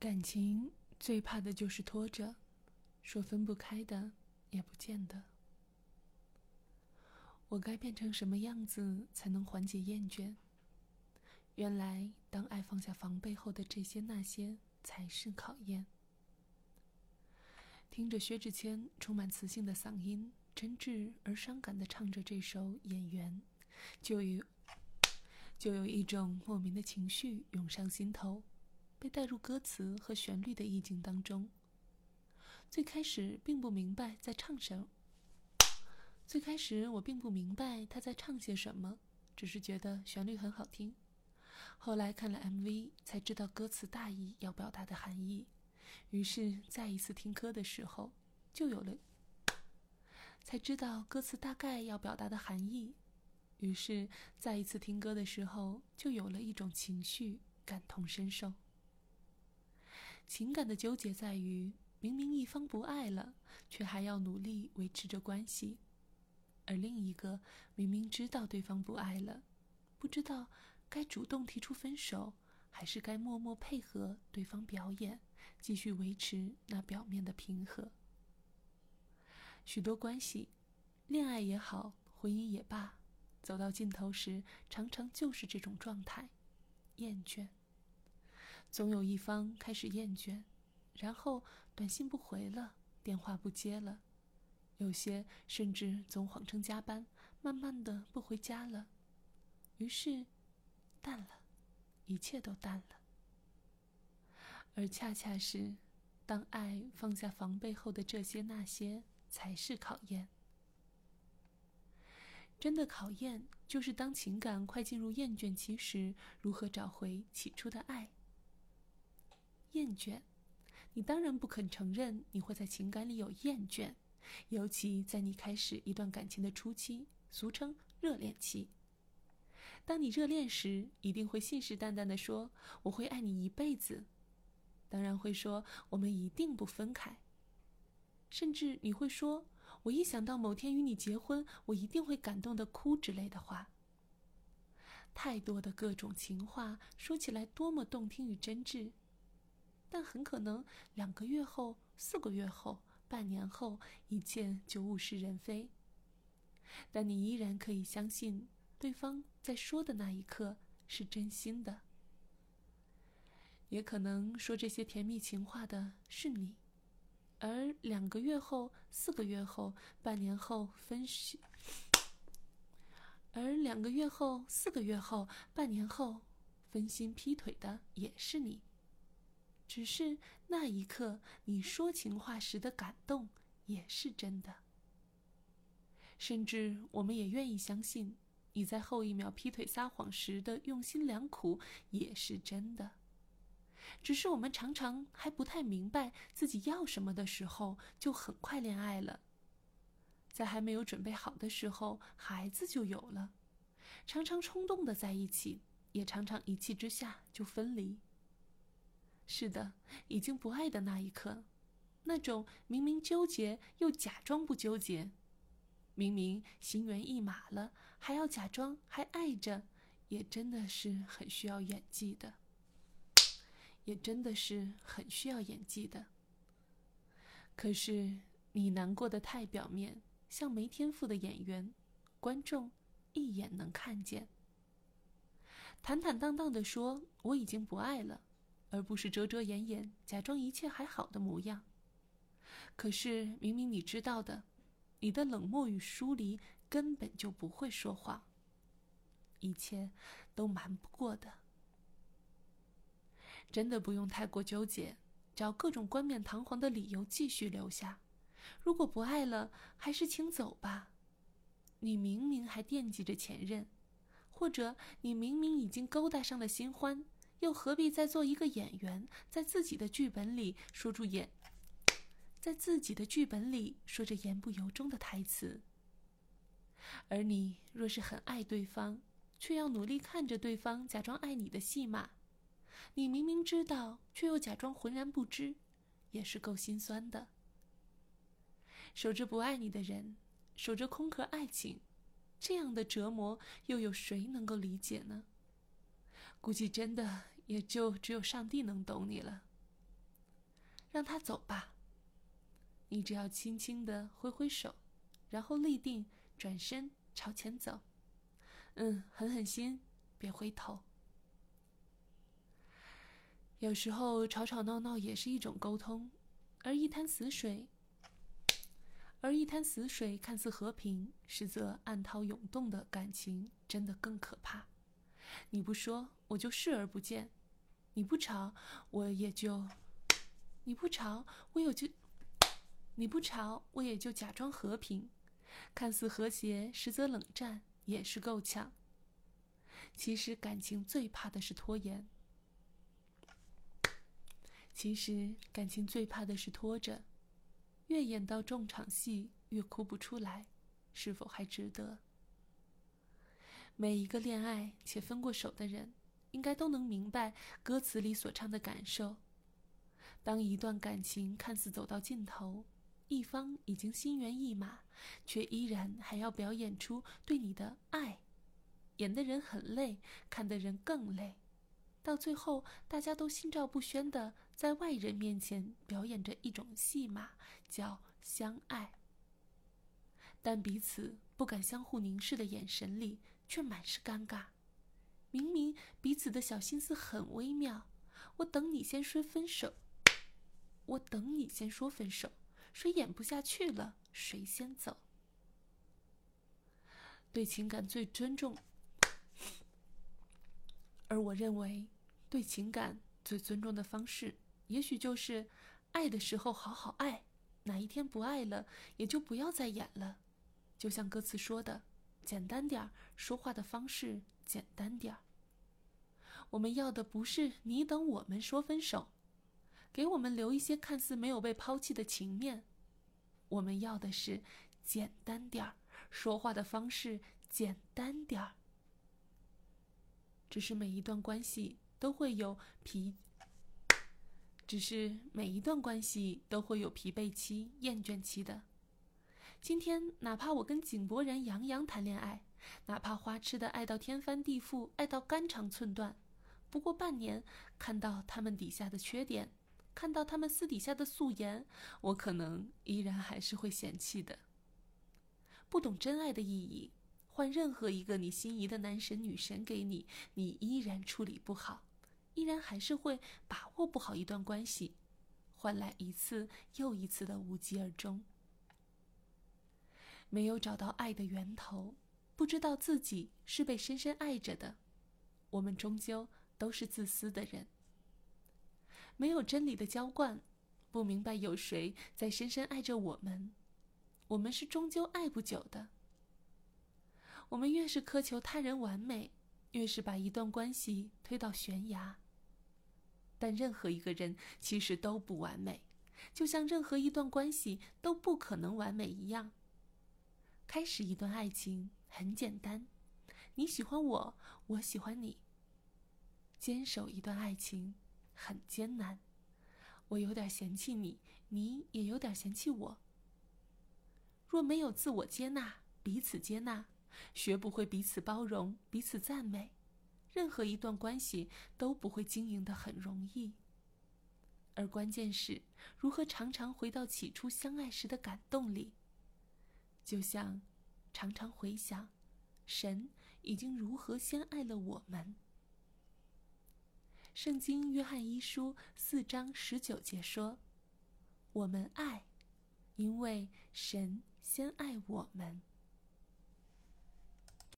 感情最怕的就是拖着，说分不开的也不见得。我该变成什么样子才能缓解厌倦？原来，当爱放下防备后的这些那些才是考验。听着薛之谦充满磁性的嗓音，真挚而伤感的唱着这首《演员》，就有就有一种莫名的情绪涌上心头，被带入歌词和旋律的意境当中。最开始并不明白在唱什么，最开始我并不明白他在唱些什么，只是觉得旋律很好听。后来看了 MV，才知道歌词大意要表达的含义。于是再一次听歌的时候，就有了，才知道歌词大概要表达的含义。于是再一次听歌的时候，就有了一种情绪，感同身受。情感的纠结在于，明明一方不爱了，却还要努力维持着关系；而另一个明明知道对方不爱了，不知道该主动提出分手。还是该默默配合对方表演，继续维持那表面的平和。许多关系，恋爱也好，婚姻也罢，走到尽头时，常常就是这种状态：厌倦。总有一方开始厌倦，然后短信不回了，电话不接了，有些甚至总谎称加班，慢慢的不回家了，于是淡了。一切都淡了，而恰恰是，当爱放下防备后的这些那些，才是考验。真的考验，就是当情感快进入厌倦期时，如何找回起初的爱。厌倦，你当然不肯承认你会在情感里有厌倦，尤其在你开始一段感情的初期，俗称热恋期。当你热恋时，一定会信誓旦旦地说：“我会爱你一辈子。”当然会说：“我们一定不分开。”甚至你会说：“我一想到某天与你结婚，我一定会感动的哭。”之类的话。太多的各种情话，说起来多么动听与真挚，但很可能两个月后、四个月后、半年后，一切就物是人非。但你依然可以相信。对方在说的那一刻是真心的，也可能说这些甜蜜情话的是你，而两个月后、四个月后、半年后分析，而两个月后、四个月后、半年后分心劈腿的也是你，只是那一刻你说情话时的感动也是真的，甚至我们也愿意相信。你在后一秒劈腿撒谎时的用心良苦也是真的，只是我们常常还不太明白自己要什么的时候，就很快恋爱了；在还没有准备好的时候，孩子就有了；常常冲动的在一起，也常常一气之下就分离。是的，已经不爱的那一刻，那种明明纠结又假装不纠结。明明心猿意马了，还要假装还爱着，也真的是很需要演技的。也真的是很需要演技的。可是你难过的太表面，像没天赋的演员，观众一眼能看见。坦坦荡荡的说我已经不爱了，而不是遮遮掩掩，假装一切还好的模样。可是明明你知道的。你的冷漠与疏离根本就不会说谎，一切都瞒不过的。真的不用太过纠结，找各种冠冕堂皇的理由继续留下。如果不爱了，还是请走吧。你明明还惦记着前任，或者你明明已经勾搭上了新欢，又何必再做一个演员，在自己的剧本里说出演？在自己的剧本里说着言不由衷的台词，而你若是很爱对方，却要努力看着对方假装爱你的戏码，你明明知道却又假装浑然不知，也是够心酸的。守着不爱你的人，守着空壳爱情，这样的折磨又有谁能够理解呢？估计真的也就只有上帝能懂你了。让他走吧。你只要轻轻的挥挥手，然后立定，转身朝前走。嗯，狠狠心，别回头。有时候吵吵闹闹也是一种沟通，而一滩死水，而一滩死水看似和平，实则暗涛涌动的感情真的更可怕。你不说，我就视而不见；你不吵，我也就；你不吵，我也就；你不吵，我也就假装和平，看似和谐，实则冷战，也是够呛。其实感情最怕的是拖延。其实感情最怕的是拖着，越演到重场戏越哭不出来，是否还值得？每一个恋爱且分过手的人，应该都能明白歌词里所唱的感受。当一段感情看似走到尽头，一方已经心猿意马，却依然还要表演出对你的爱，演的人很累，看的人更累。到最后，大家都心照不宣的在外人面前表演着一种戏码，叫相爱。但彼此不敢相互凝视的眼神里，却满是尴尬。明明彼此的小心思很微妙，我等你先说分手，我等你先说分手，谁演不下去了，谁先走。对情感最尊重。而我认为，对情感最尊重的方式，也许就是，爱的时候好好爱，哪一天不爱了，也就不要再演了。就像歌词说的，简单点儿，说话的方式简单点儿。我们要的不是你等我们说分手，给我们留一些看似没有被抛弃的情面。我们要的是简单点儿，说话的方式简单点儿。只是每一段关系都会有疲，只是每一段关系都会有疲惫期、厌倦期的。今天哪怕我跟井柏然、杨洋谈恋爱，哪怕花痴的爱到天翻地覆、爱到肝肠寸断，不过半年，看到他们底下的缺点，看到他们私底下的素颜，我可能依然还是会嫌弃的。不懂真爱的意义。换任何一个你心仪的男神女神给你，你依然处理不好，依然还是会把握不好一段关系，换来一次又一次的无疾而终。没有找到爱的源头，不知道自己是被深深爱着的，我们终究都是自私的人。没有真理的浇灌，不明白有谁在深深爱着我们，我们是终究爱不久的。我们越是苛求他人完美，越是把一段关系推到悬崖。但任何一个人其实都不完美，就像任何一段关系都不可能完美一样。开始一段爱情很简单，你喜欢我，我喜欢你。坚守一段爱情很艰难，我有点嫌弃你，你也有点嫌弃我。若没有自我接纳，彼此接纳。学不会彼此包容、彼此赞美，任何一段关系都不会经营的很容易。而关键是如何常常回到起初相爱时的感动里，就像常常回想，神已经如何先爱了我们。圣经约翰一书四章十九节说：“我们爱，因为神先爱我们。”